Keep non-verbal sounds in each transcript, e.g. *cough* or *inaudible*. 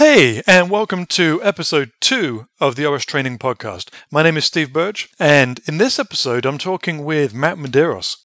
Hey, and welcome to episode two of the OS Training Podcast. My name is Steve Burge, and in this episode, I'm talking with Matt Medeiros.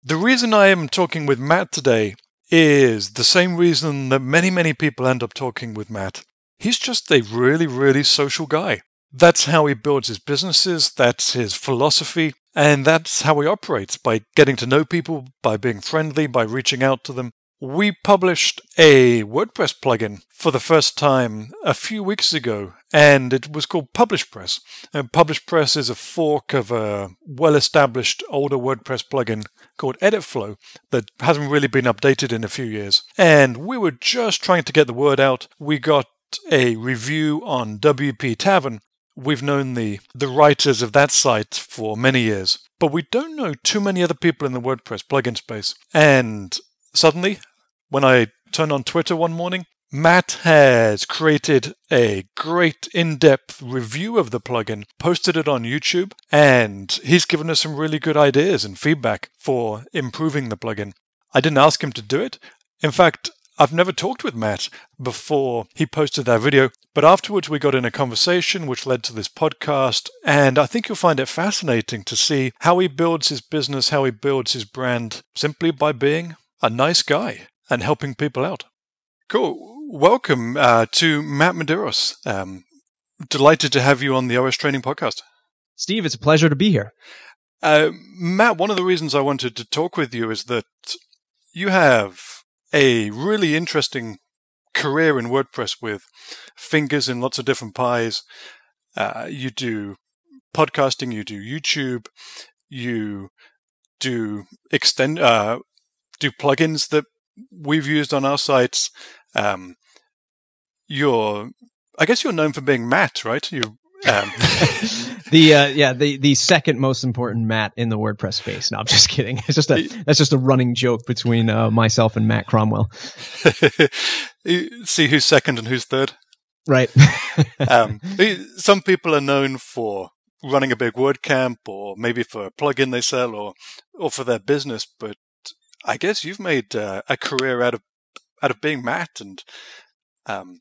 The reason I am talking with Matt today is the same reason that many, many people end up talking with Matt. He's just a really, really social guy. That's how he builds his businesses, that's his philosophy, and that's how he operates by getting to know people, by being friendly, by reaching out to them, we published a WordPress plugin for the first time a few weeks ago, and it was called PublishPress. And PublishPress is a fork of a well established older WordPress plugin called EditFlow that hasn't really been updated in a few years. And we were just trying to get the word out. We got a review on WP Tavern. We've known the, the writers of that site for many years, but we don't know too many other people in the WordPress plugin space. And suddenly, when I turned on Twitter one morning, Matt has created a great in depth review of the plugin, posted it on YouTube, and he's given us some really good ideas and feedback for improving the plugin. I didn't ask him to do it. In fact, I've never talked with Matt before he posted that video, but afterwards we got in a conversation which led to this podcast, and I think you'll find it fascinating to see how he builds his business, how he builds his brand simply by being a nice guy and helping people out. Cool. Welcome uh, to Matt Medeiros. Um, delighted to have you on the OS Training Podcast. Steve, it's a pleasure to be here. Uh, Matt, one of the reasons I wanted to talk with you is that you have a really interesting career in WordPress with fingers in lots of different pies. Uh, you do podcasting, you do YouTube, you do extend uh, do plugins that we've used on our sites. Um, you're, I guess you're known for being Matt, right? You. Um. *laughs* the uh, yeah the the second most important Matt in the WordPress space. No, I'm just kidding. It's just a that's just a running joke between uh, myself and Matt Cromwell. *laughs* See who's second and who's third. Right. *laughs* um, some people are known for running a big WordCamp, or maybe for a plugin they sell, or or for their business. But I guess you've made uh, a career out of out of being Matt and um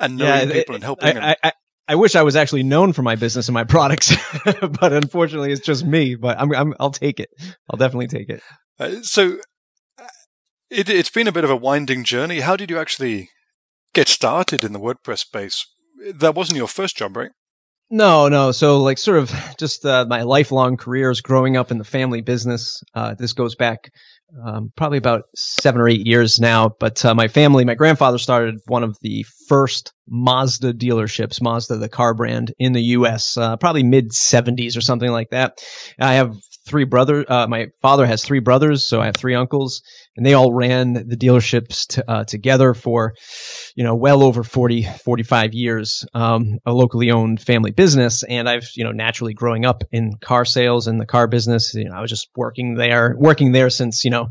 and knowing yeah, people and helping. I, I, I, wish I was actually known for my business and my products, *laughs* but unfortunately, it's just me. But I'm, i will take it. I'll definitely take it. Uh, so uh, it, it's been a bit of a winding journey. How did you actually get started in the WordPress space? That wasn't your first job, right? No, no. So like sort of just uh, my lifelong careers growing up in the family business. Uh, this goes back um, probably about seven or eight years now. But uh, my family, my grandfather started one of the first Mazda dealerships, Mazda, the car brand in the U.S., uh, probably mid 70s or something like that. I have three brothers. Uh, my father has three brothers, so I have three uncles, and they all ran the dealerships t- uh, together for, you know, well over 40, 45 years, um, a locally owned family business. And I've, you know, naturally growing up in car sales and the car business, you know, I was just working there, working there since, you know,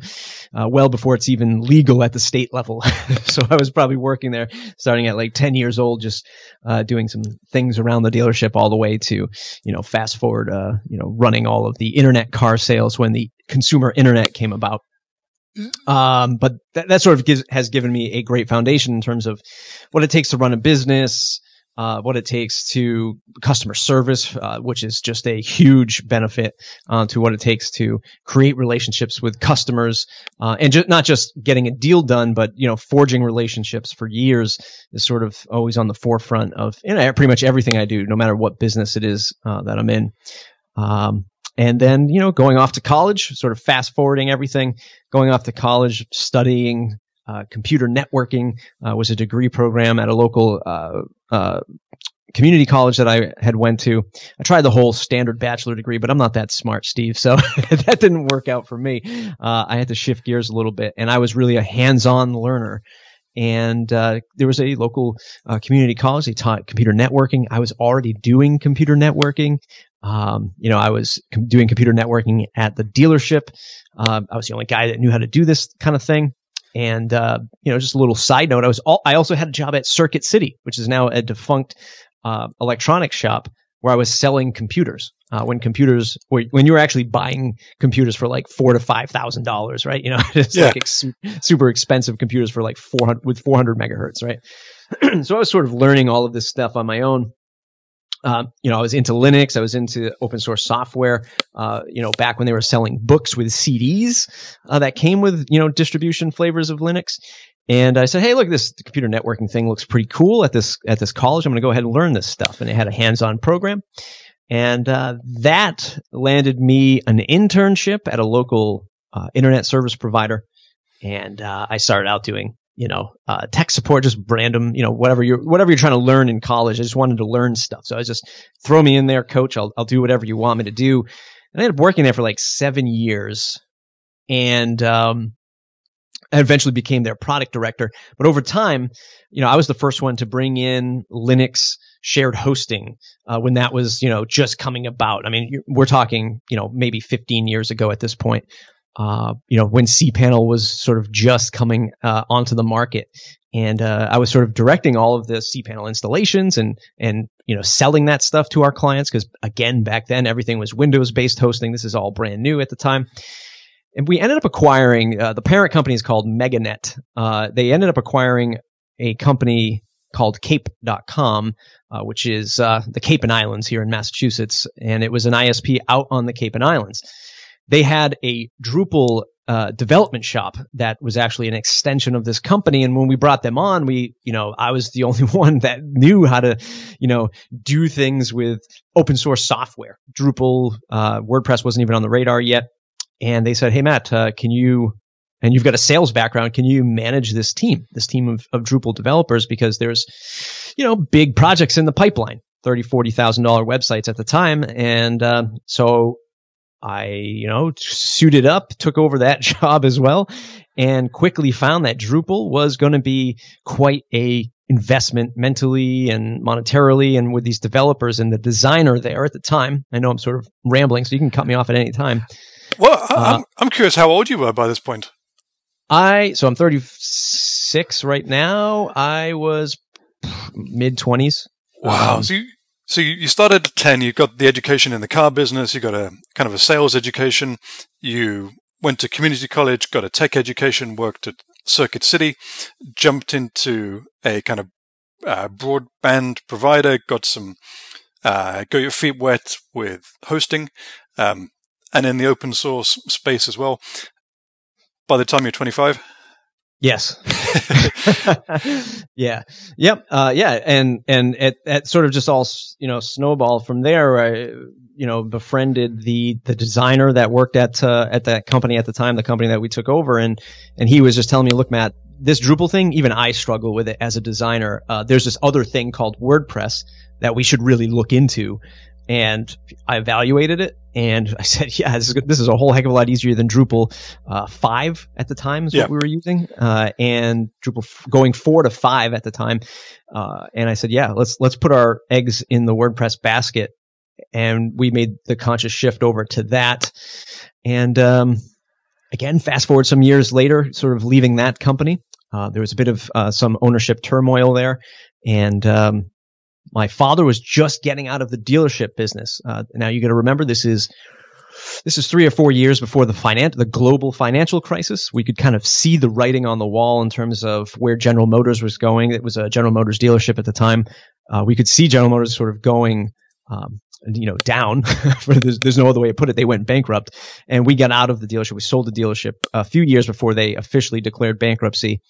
uh, well before it's even legal at the state level. *laughs* so I was probably working there starting at like 10 years old, just uh, doing some things around the dealership all the way to, you know, fast forward, uh, you know, running all of the internet car sales when the consumer internet came about. Um, but that, that sort of gives, has given me a great foundation in terms of what it takes to run a business, uh, what it takes to customer service, uh, which is just a huge benefit uh, to what it takes to create relationships with customers, uh, and ju- not just getting a deal done, but you know, forging relationships for years is sort of always on the forefront of you know, pretty much everything I do, no matter what business it is uh, that I'm in. Um, and then you know, going off to college, sort of fast forwarding everything, going off to college, studying uh, computer networking uh, was a degree program at a local uh, uh, community college that I had went to. I tried the whole standard bachelor degree, but I'm not that smart, Steve. So *laughs* that didn't work out for me. Uh, I had to shift gears a little bit, and I was really a hands-on learner. And uh, there was a local community college. They taught computer networking. I was already doing computer networking. Um, you know, I was com- doing computer networking at the dealership. Uh, I was the only guy that knew how to do this kind of thing. And uh, you know, just a little side note, I was all, I also had a job at Circuit City, which is now a defunct uh, electronics shop where I was selling computers. Uh, when computers, when you were actually buying computers for like four to five thousand dollars, right? You know, *laughs* it's yeah. like ex- super expensive computers for like four hundred with four hundred megahertz, right? *clears throat* so I was sort of learning all of this stuff on my own. Um, you know, I was into Linux. I was into open source software. Uh, you know, back when they were selling books with CDs uh, that came with you know distribution flavors of Linux. And I said, "Hey, look, this computer networking thing looks pretty cool at this at this college. I'm going to go ahead and learn this stuff." And they had a hands-on program, and uh, that landed me an internship at a local uh, internet service provider. And uh, I started out doing you know, uh, tech support, just random, you know, whatever you're, whatever you're trying to learn in college. I just wanted to learn stuff. So I was just throw me in there, coach. I'll, I'll do whatever you want me to do. And I ended up working there for like seven years and, um, Eventually became their product director. But over time, you know, I was the first one to bring in Linux shared hosting uh, when that was, you know, just coming about. I mean, we're talking, you know, maybe 15 years ago at this point uh, you know, when cPanel was sort of just coming uh, onto the market. And uh, I was sort of directing all of the cPanel installations and and you know selling that stuff to our clients because again back then everything was Windows based hosting. This is all brand new at the time. And we ended up acquiring uh, the parent company is called Meganet. Uh, they ended up acquiring a company called Cape.com, uh, which is uh, the Cape and Islands here in Massachusetts, and it was an ISP out on the Cape and Islands they had a Drupal uh, development shop that was actually an extension of this company. And when we brought them on, we, you know, I was the *laughs* only one that knew how to, you know, do things with open source software. Drupal, uh, WordPress wasn't even on the radar yet. And they said, Hey, Matt, uh, can you, and you've got a sales background, can you manage this team, this team of, of Drupal developers? Because there's, you know, big projects in the pipeline. Thirty, forty thousand dollar websites at the time, and uh, so I, you know, suited up, took over that *laughs* job as well, and quickly found that Drupal was going to be quite a investment mentally and monetarily and with these developers and the designer there at the time. I know I'm sort of rambling, so you can cut me off at any time. Well, I'm, uh, I'm curious how old you were by this point. I so I'm 36 right now. I was mid 20s. Wow. Um, so you, so you started at 10, you got the education in the car business, you got a kind of a sales education, you went to community college, got a tech education, worked at Circuit City, jumped into a kind of uh, broadband provider, got some, uh, got your feet wet with hosting, um, and in the open source space as well. By the time you're 25, Yes. *laughs* *laughs* yeah. Yep. Uh, yeah. And and it, it sort of just all you know snowballed from there. I you know befriended the the designer that worked at uh, at that company at the time, the company that we took over, and and he was just telling me, look, Matt, this Drupal thing, even I struggle with it as a designer. Uh, there's this other thing called WordPress that we should really look into and I evaluated it and *laughs* I said, yeah, this is, this is a whole heck of a lot easier than Drupal uh, 5 at the time is yeah. what we were using. Uh, and Drupal f- going 4 to 5 at the time. Uh, and I said, yeah, let's, let's put our eggs in the WordPress basket. And we made the conscious shift over to that. And, um, again, fast forward some years later, sort of leaving that company. Uh, there was a bit of uh, some ownership turmoil there. And, um, my father was just getting out of the dealership business. Uh, now you got to remember this is this is three or four years before the finan- the global financial crisis. We could kind of see the writing on the wall in terms of where General Motors was going. It was a General Motors dealership at the time. Uh, we could see General Motors sort of going, um, you know, down. *laughs* there's, there's, no other way to put it. They went bankrupt, and we got out of the dealership. We sold the dealership a few years before they officially declared bankruptcy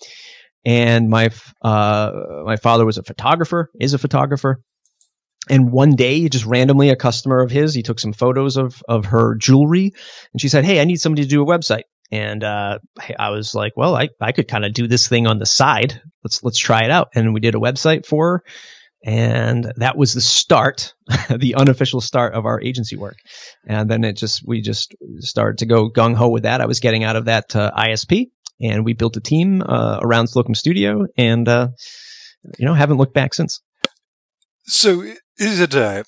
and my uh, my father was a photographer, is a photographer. And one day, just randomly, a customer of his, he took some photos of of her jewelry, and she said, "Hey, I need somebody to do a website." And uh, I was like, "Well, I I could kind of do this thing on the side. Let's let's try it out." And we did a website for her, and that was the start, *laughs* the unofficial start of our agency work. And then it just we just started to go gung ho with that. I was getting out of that uh, ISP, and we built a team uh, around Slocum Studio, and uh, you know haven't looked back since. So is it a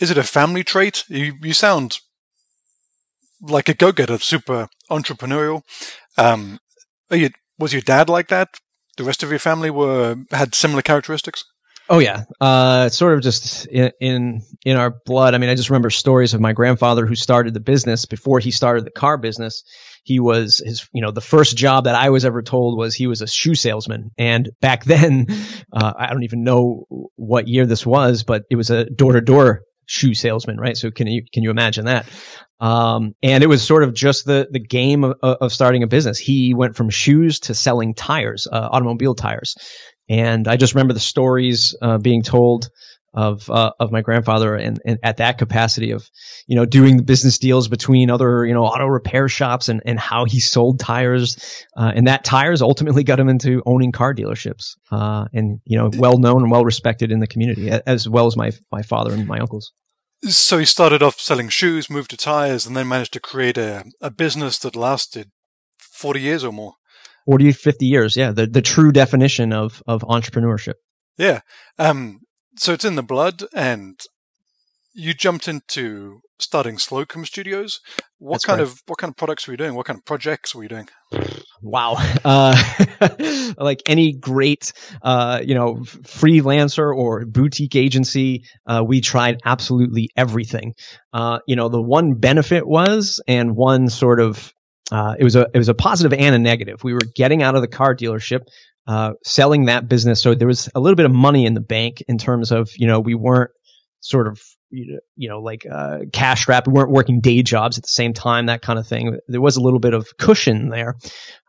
is it a family trait? You you sound like a go getter, super entrepreneurial. Um, you, was your dad like that? The rest of your family were had similar characteristics. Oh yeah, uh, sort of just in, in in our blood. I mean, I just remember stories of my grandfather who started the business before he started the car business. He was his, you know, the first job that I was ever told was he was a shoe salesman. And back *laughs* then, uh, I don't even know what year this was, but it was a door to door shoe salesman, right? So can you can you imagine that? Um, and it was sort of just the the game of, of starting a business. He went from shoes to selling tires, uh, automobile tires. And I just remember the stories uh, being told of uh, of my grandfather and, and, at that capacity of you know doing the business deals between other you know auto repair shops and, and how he sold tires uh, and that tires ultimately got him into owning car dealerships uh, and you know well known and well respected in the community as well as my my father and my uncles. So he started off selling shoes, moved to tires, and then managed to create a, a business that lasted forty years or more. 40, 50 years. Yeah. The, the true definition of, of entrepreneurship. Yeah. Um, so it's in the blood and you jumped into starting Slocum Studios. What That's kind right. of what kind of products were you doing? What kind of projects were you doing? Wow. *laughs* Uh, *laughs* like any great, uh, you know, freelancer or boutique agency, uh, we tried absolutely everything. Uh, you know, the one benefit was, and one sort of, uh, it was a, it was a positive and a negative. We were getting out of the car dealership, uh, selling that business. So there was a little bit of money in the bank in terms of, you know, we weren't sort of you know, like uh, cash strapped. We weren't working day jobs at the same time, that kind of thing. There was a little bit of cushion there,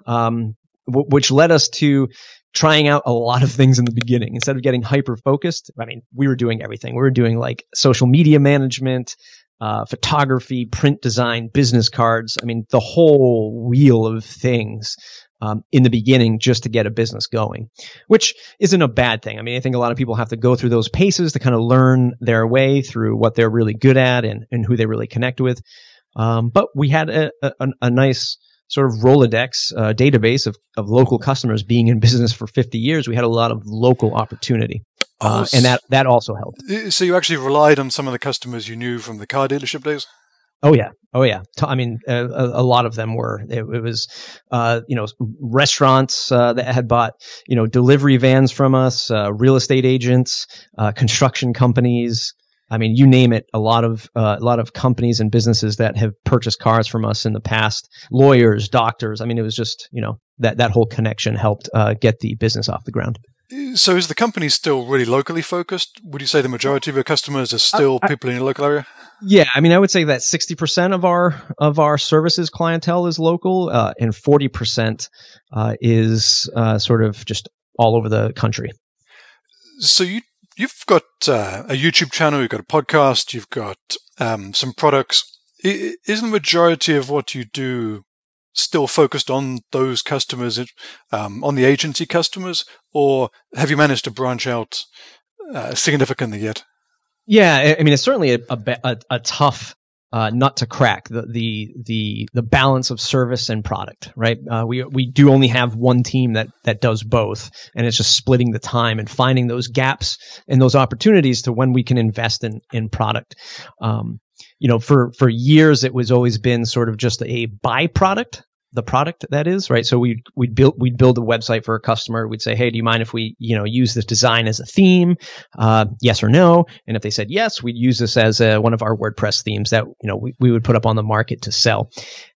um, w- which led us to trying out a lot of things in the beginning. Instead of getting hyper focused, I mean, we were doing everything. We were doing like social media management, uh, photography, print design, business cards. I mean, the whole wheel of things um, in the beginning just to get a business going, which isn't a bad thing. I mean, I think a lot of people have to go through those paces to kind of learn their way through what they're really good at and, and who they really connect with. Um, but we had a, a, a nice sort of Rolodex uh, database of, of local customers being in business for 50 years. We had a lot of local opportunity. Uh, and that, that also helped. So you actually relied on some of the customers you knew from the car dealership days? Oh yeah, oh yeah. I mean, a, a lot of them were. It, it was, uh, you know, restaurants uh, that had bought, you know, delivery vans from us, uh, real estate agents, uh, construction companies. I mean, you name it. A lot of uh, a lot of companies and businesses that have purchased cars from us in the past. Lawyers, doctors. I mean, it was just you know that that whole connection helped uh, get the business off the ground. So is the company still really locally focused? Would you say the majority of your customers are still I, I, people in your local area? Yeah, I mean, I would say that sixty percent of our of our services clientele is local, uh, and forty percent uh, is uh, sort of just all over the country. So you you've got uh, a YouTube channel, you've got a podcast, you've got um, some products. Isn't the majority of what you do still focused on those customers, um, on the agency customers, or have you managed to branch out uh, significantly yet? Yeah, I mean, it's certainly a, a, a tough uh, nut to crack the, the the the balance of service and product, right? Uh, we we do only have one team that that does both, and it's just splitting the time and finding those gaps and those opportunities to when we can invest in in product. Um, you know, for for years it was always been sort of just a byproduct the product that is right? So we'd we'd build we'd build a website for a customer. We'd say hey do you mind if we you know use this design as a theme? Uh, yes or no. And if they said yes we'd use this as a, one of our wordpress themes that you know we, we would put up on the market to sell.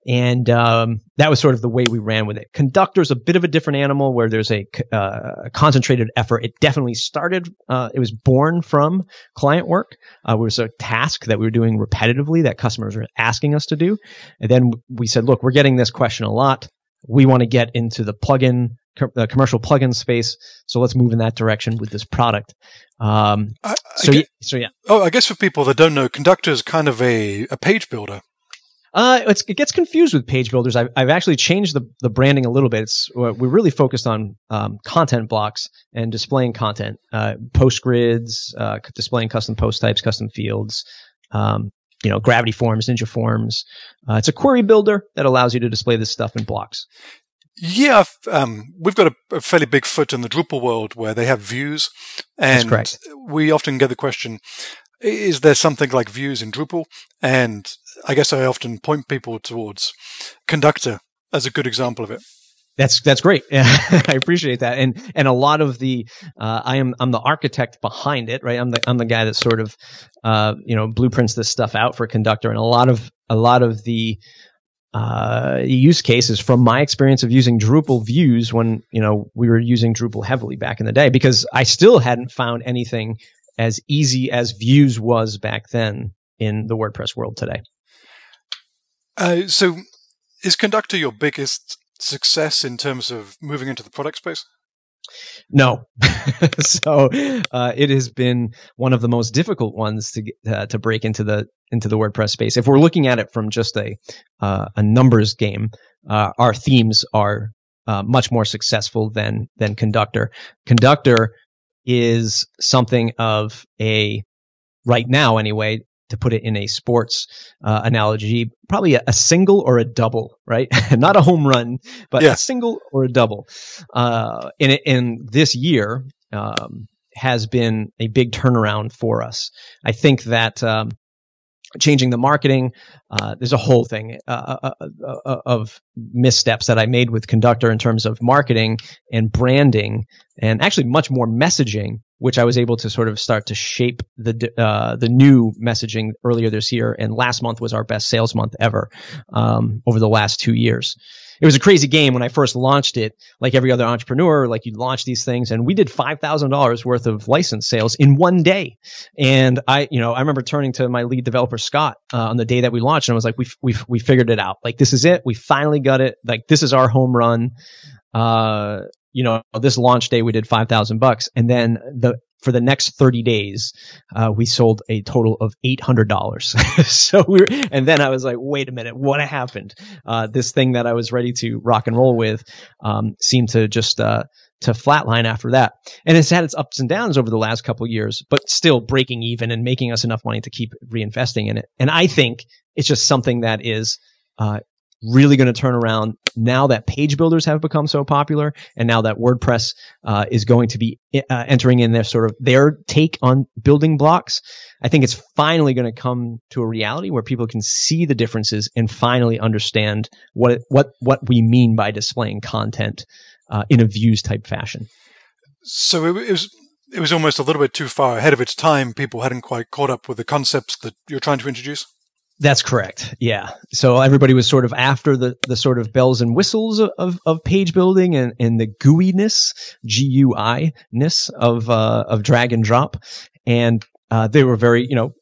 And um, that was sort of the way we ran with it. Conductor's a bit of a different animal where there's a, uh, concentrated effort. It definitely started uh, it was born from client work. Uh, it was a task that we were doing repetitively that customers were asking us to do. And then we said look we're getting this question a lot. We want to get into the plugin, uh, commercial plugin space. So let's move in that direction with this product. Um, I, I so, get, so yeah. Oh, I guess for people that don't know, Conductor is kind of a, a page builder. Uh, it gets confused with page builders. I've, I've actually changed the, the branding a little bit. It's, we're really focused on um, content blocks and displaying content, uh, post grids, uh, displaying custom post types, custom fields, um, you know, Gravity Forms, Ninja Forms. Uh, it's a query builder that allows you to display this stuff in blocks. Yeah, um, we've got a, a, fairly big foot in the Drupal world where they have views, and we often get the question: Is there something like views in Drupal? And I guess I often point people towards Conductor as a good example of it. That's that's great. *laughs* I appreciate that. And and a lot of the uh, I am I'm the architect behind it, right? I'm the I'm the guy that sort of uh, you know blueprints this stuff out for conductor, and a lot of a lot of the uh, use cases from my experience of using Drupal views when you know we were using Drupal heavily back in the day, because I still hadn't found anything as easy as views was back then in the WordPress world today. Uh, so, is Conductor your biggest success in terms of moving into the product space? No. *laughs* so uh, it has been one of the most difficult ones to uh, to break into the into the WordPress space. If we're looking at it from just a uh, a numbers game, uh, our themes are uh, much more successful than than Conductor. Conductor is something of a right now anyway to put it in a sports uh, analogy, probably a, a, single or a double, right? *laughs* Not a home run, but yeah. a single or a double. Uh, in, in this year um, has been a big turnaround for us. I think that um, changing the marketing. Uh, there's a whole thing uh, uh, uh, uh, of missteps that I made with Conductor in terms of marketing and branding, and actually much more messaging, which I was able to sort of start to shape the uh, the new messaging earlier this year. And last month was our best sales month ever um, over the last two years it was a crazy game when I first launched it. Like every other entrepreneur, like you launch these things, and we did five thousand dollars worth of license sales in one day. And I, you know, I remember turning to my lead developer Scott uh, on the day that we launched, and I was like, "We we we figured it out. Like this is it. We finally got it. Like this is our home run." Uh, you know, this launch day we did 5,000 bucks. And then the for the next 30 days, uh, we sold a total of $800. *laughs* so we were, and then I was like, wait a minute, what happened? Uh, this thing that I was ready to rock and roll with, um, seemed to just, uh, to flatline after that. And it's had its ups and downs over the last couple years, but still breaking even and making us enough money to keep reinvesting in it. And I think it's just something that is, uh, really going to turn around now that page builders have become so popular and now that WordPress uh, is going to be uh, entering in their sort of their take on building blocks. I think it's finally going to come to a reality where people can see the differences and finally understand what what what we mean by displaying content uh, in a views type fashion. So it was it was almost a little bit too far ahead of its time. People hadn't quite caught up with the concepts that you're trying to introduce. That's correct. Yeah. So everybody was sort of after the, the sort of bells and whistles of, of page building and, and the gooiness, G-U-I ness of, uh, of drag and drop. And, uh, they were very, you know,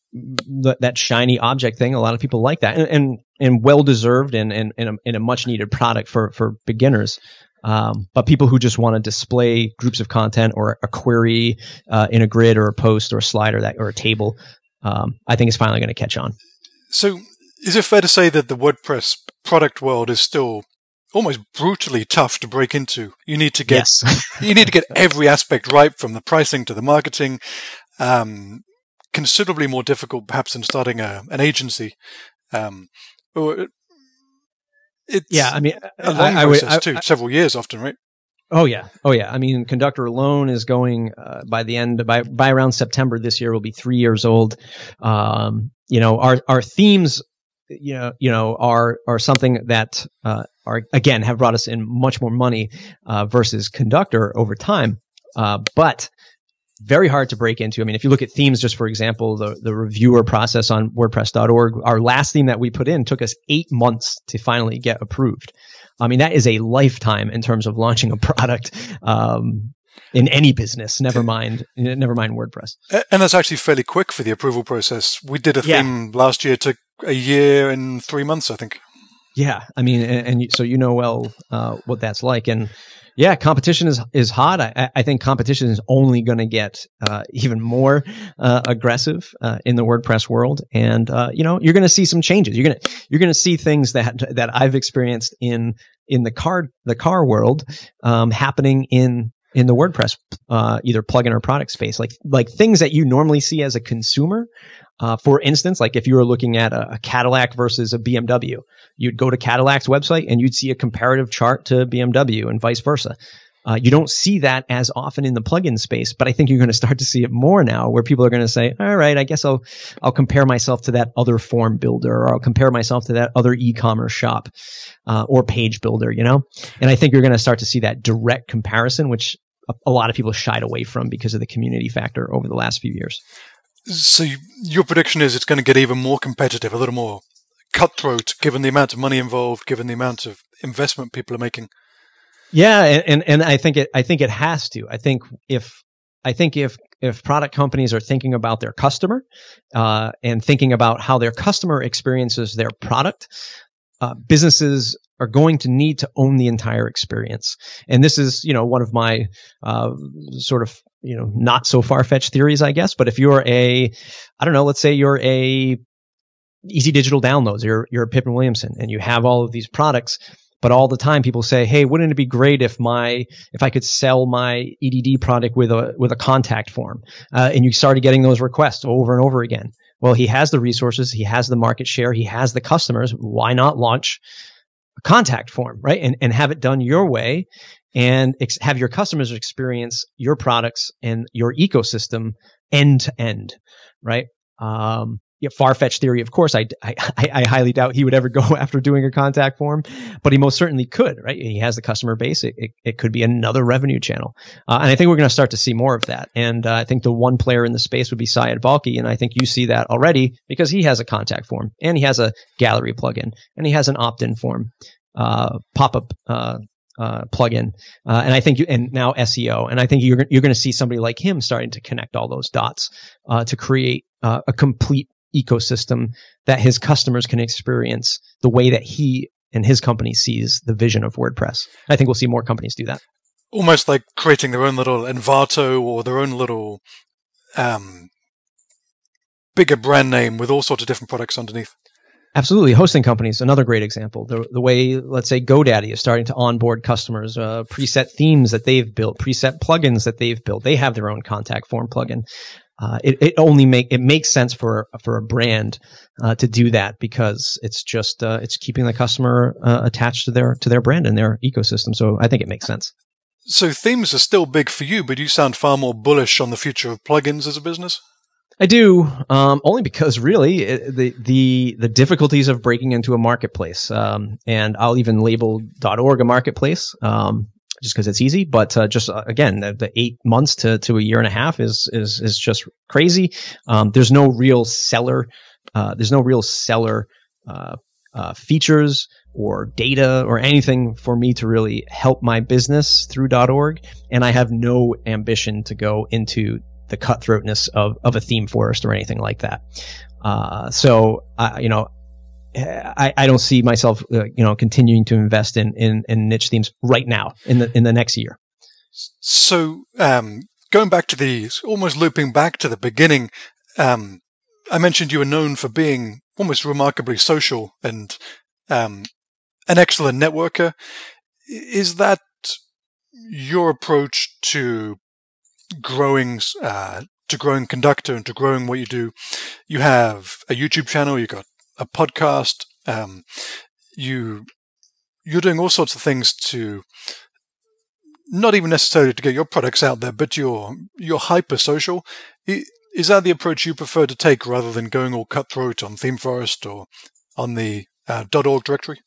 th- that shiny object thing. A lot of people like that and, and, and well deserved and, and, and, a, and a much needed product for, for beginners. Um, but people who just want to display groups of content or a query, uh, in a grid or a post or a slider that, or a table, um, I think is finally going to catch on. So, is it fair to say that the WordPress product world is still almost brutally tough to break into? You need to get yes. *laughs* you need to get every aspect right, from the pricing to the marketing. Um, considerably more difficult, perhaps, than starting a, an agency. Um, it's yeah, I mean, a long I, process I, I, too, several years often, right? Oh yeah, oh yeah. I mean, Conductor alone is going uh, by the end by by around September this year will be three years old. Um, you know, our our themes, you know, you know, are are something that uh, are again have brought us in much more money uh, versus Conductor over time, uh, but very hard to break into. I mean, if you look at themes, just for example, the, the reviewer process on WordPress.org, our last theme that we put in took us eight months to finally get approved. I mean, that is a lifetime in terms of launching a *laughs* product. Um, in any business, never mind, never mind WordPress. And that's actually fairly quick for the approval process. We did a yeah. theme last year, took a year and three months, I think. Yeah, I mean, and, and so you know well uh, what that's like, and yeah, competition is is hot. I, I think competition is only going to get uh, even more uh, aggressive uh, in the WordPress world, and uh, you know you're going to see some changes. You're gonna you're going to see things that that I've experienced in in the car the car world um, happening in in the WordPress uh, either plugin or product space, like like things that you normally see as a consumer uh, for instance, like if you were looking at a, a, Cadillac versus a BMW, you'd go to Cadillac's website and you'd see a comparative chart to BMW and vice versa. Uh, you don't see that as often in the plugin space, but I think you're going to start to see it more now where people are going to say, all right, I guess I'll, I'll compare myself to that other form builder or I'll compare myself to that other e-commerce shop, uh, or page builder, you know? And I think you're going to start to see that direct comparison, which a, a lot of people shied away from because of the community factor over the last few years. So your prediction is it's going to get even more competitive, a little more cutthroat, given the amount of money involved, given the amount of investment people are making. Yeah, and, and, and I think it I think it has to. I think if I think if if product companies are thinking about their customer uh, and thinking about how their customer experiences their product, uh, businesses are going to need to own the entire experience. And this is, you know, one of my uh, sort of, you know, not so far fetched theories, I guess. But if you're a, I don't know, let's say you're a easy digital downloads, you're you're a Pippin Williamson, and you have all of these products. But all the time, people say, "Hey, wouldn't it be great if my if I could sell my EDD product with a with a contact form?" Uh, and you started getting those requests over and over again. Well, he has the resources, he has the market share, he has the customers. Why not launch a contact form, right? And, and have it done your way and ex- have your customers experience your products and your ecosystem end to end, right? Um, yeah, far-fetched theory, of course, I, *laughs* I, I, highly doubt he would ever go *laughs* after doing a contact form, but he most certainly could, right? He has the customer base. It, it, it could be another revenue channel. Uh, and I think we're going to start to see more of that. And uh, I think the one player in the space would be Syed Balkhi. And I think you see that already because he has a contact form and he has a gallery plugin and he has an opt-in form, uh, pop-up, uh, uh, plugin, uh, and I think you, and now SEO, and I think you're you're going to see somebody like him starting to connect all those dots uh, to create uh, a complete ecosystem that his customers can experience the way that he and his company sees the vision of WordPress. I think we'll see more companies do that. Almost like creating their own little Envato or their own little um, bigger brand name with all sorts of different products underneath. Absolutely. Hosting companies, another great example. The, the way, let's say, GoDaddy is starting to onboard customers, uh, preset themes that they've built, preset plugins that they've built. They have their own contact form plugin uh, it, it only make it makes sense for for a brand uh, to do that because it's just uh, it's keeping the customer uh, attached to their to their brand and their ecosystem. So I think it makes sense. So themes are still big for you, but you sound far more bullish on the future of plugins as a business. I do, um, only because really it, the the the difficulties of breaking into a marketplace, um, and I'll even label .org a marketplace. Um, just because it's easy. But uh, just uh, again, the, the, eight months to, to a year and a half is is is just crazy. Um, there's no real seller. Uh, there's no real seller uh, uh, features or data or anything for me to really help my business through .org, and I have no ambition to go into the cutthroatness of, of a ThemeForest or anything like that. Uh, so, you know, I, I don't see myself, uh, you know, continuing to invest in, in, in niche themes right now in the in the next year. So, um, going back to the almost looping back to the beginning, um, I mentioned you were known for being almost remarkably social and um, an excellent networker. Is that your approach to growing uh, to growing conductor and to growing what you do? You have a YouTube channel. You got a podcast. Um, you you're doing all sorts of things to not even necessarily to get your products out there, but you're you're hyper social. Is that the approach you prefer to take rather than going all cutthroat on ThemeForest or on the uh, .org directory?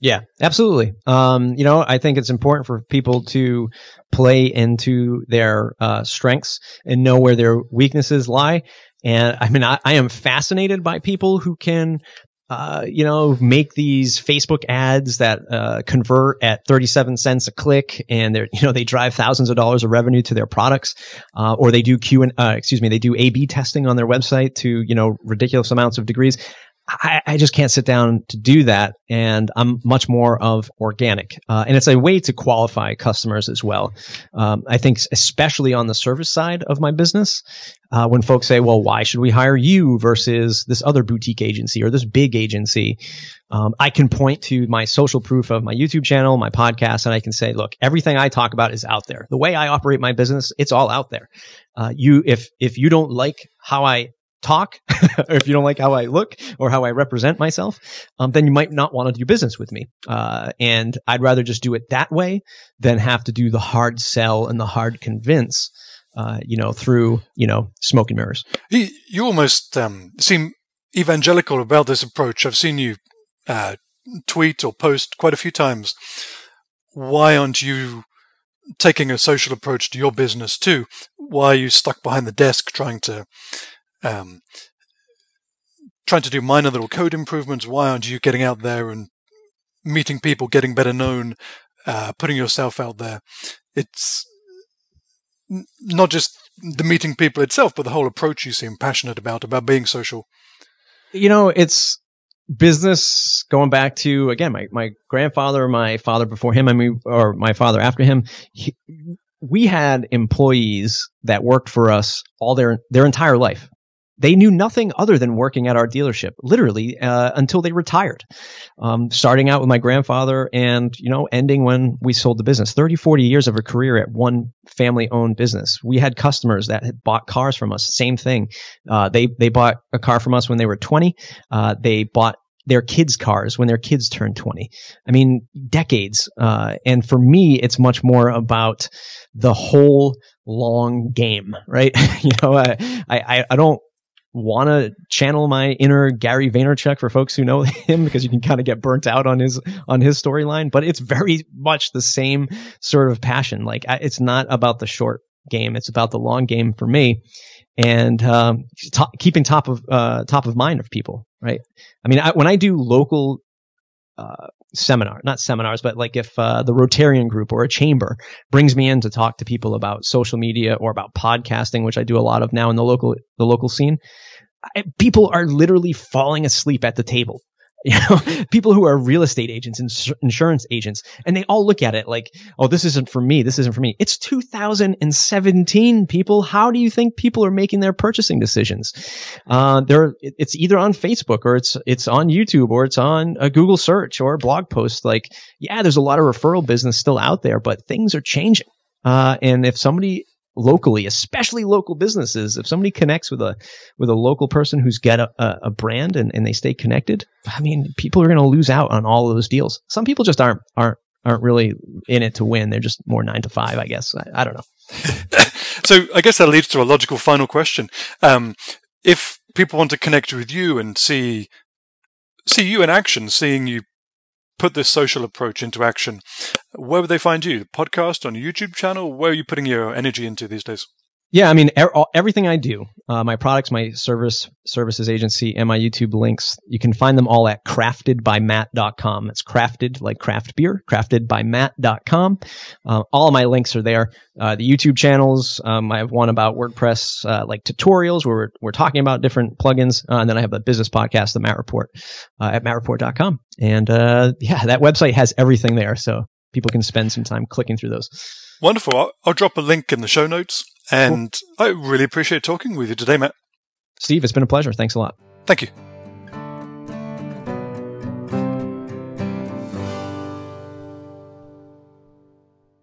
Yeah, absolutely. Um, you know, I think it's important for people to play into their uh, strengths and know where their weaknesses lie. And I mean, I, I am fascinated by people who can, uh, you know, make these Facebook ads that uh, convert at 37 cents a click, and they're, you know, they drive thousands of dollars of revenue to their products, uh, or they do Q and, uh, excuse me, they do A/B testing on their website to, you know, ridiculous amounts of degrees. I, I, just can't sit down to do that. And I'm much more of organic. Uh, and it's a way to qualify customers as well. Um, I think, especially on the service side of my business, uh, when folks say, well, why should we hire you versus this other boutique agency or this big agency? Um, I can point to my social proof of my YouTube channel, my podcast, and I can say, look, everything I talk about is out there. The way I operate my business, it's all out there. Uh, you, if, if you don't like how I talk, *laughs* or if you don't like how I look or how I represent myself, um, then you might not want to do business with me. Uh, and I'd rather just do it that way than have to do the hard sell and the hard convince. Uh, you know, through you know smoke and mirrors. You, almost um, seem evangelical about this approach. I've seen you uh, tweet or post quite a few times. Why aren't you taking a social approach to your business too? Why are you stuck behind the desk trying to um, trying to do minor little code improvements? Why aren't you getting out there and meeting people, getting better known, uh, putting yourself out there? It's not just the meeting people itself, but the whole approach you seem passionate about, about being social. You know, it's business going back to again my my grandfather my father before him i mean or my father after him he, we had employees that worked for us all their their entire life they knew nothing other than working at our dealership, literally uh, until they retired. Um, starting out with my grandfather and, you know, ending when we sold the business. 30, 40 years of a career at one family owned business. We had customers that had bought cars from us. Same thing. Uh, they, they bought a car from us when they were 20. Uh, they bought their kids' cars when their kids turned 20. I mean, decades. Uh, and for me, it's much more about the whole long game, right? *laughs* you know, I, I, I don't want to channel my inner Gary Vaynerchuk for folks who know *laughs* him because you can kind of get burnt out on his on his storyline, but it's very much the same sort of passion. Like it's not about the short game; it's about the long game for me, and um, keeping top of uh, top of mind of people. Right? I mean, I, when I do local uh, seminar, not seminars, but like if uh, the Rotarian group or a chamber brings me in to talk to people about social media or about podcasting, which I do a lot of now in the local the local scene, I, people are literally falling asleep at the table *laughs* you know, people who are real estate agents and insurance agents, and they all look at it like, oh, this isn't for me. This isn't for me. It's 2017, people. How do you think people are making their purchasing decisions? Uh, they're, it's either on Facebook or it's, it's on YouTube or it's on a Google search or a blog post. Like, yeah, there's a lot of referral business still out there, but things are changing. Uh, and if somebody locally, especially local businesses. If somebody connects with a with a local person who's got a, a brand and, and they stay connected, I mean, people are going to lose out on all of those deals. Some people just aren't aren't aren't really in it to win. They're just more nine to five, I guess. I, I don't know. *laughs* so I guess that leads to a logical final question. Um, if people want to connect with you and see see you in action, seeing you put this social approach into action, where would they find you? Podcast on YouTube channel? Where are you putting your energy into these days? Yeah, I mean, er- everything I do, uh, my products, my service, services agency, and my YouTube links, you can find them all at craftedbymatt.com. It's crafted like craft beer, craftedbymatt.com. Uh, all my links are there. Uh, the YouTube channels, um, I have one about WordPress, uh, like tutorials where we're, we're talking about different plugins. Uh, and then I have a business podcast, the Matt Report, uh, at mattreport.com. And, yeah, that website has everything there. So people can spend some time clicking through those. Wonderful. I'll, I'll drop a link in the show notes. And cool. I really appreciate talking with you today, Matt. Steve, it's been a pleasure. Thanks a lot. Thank you.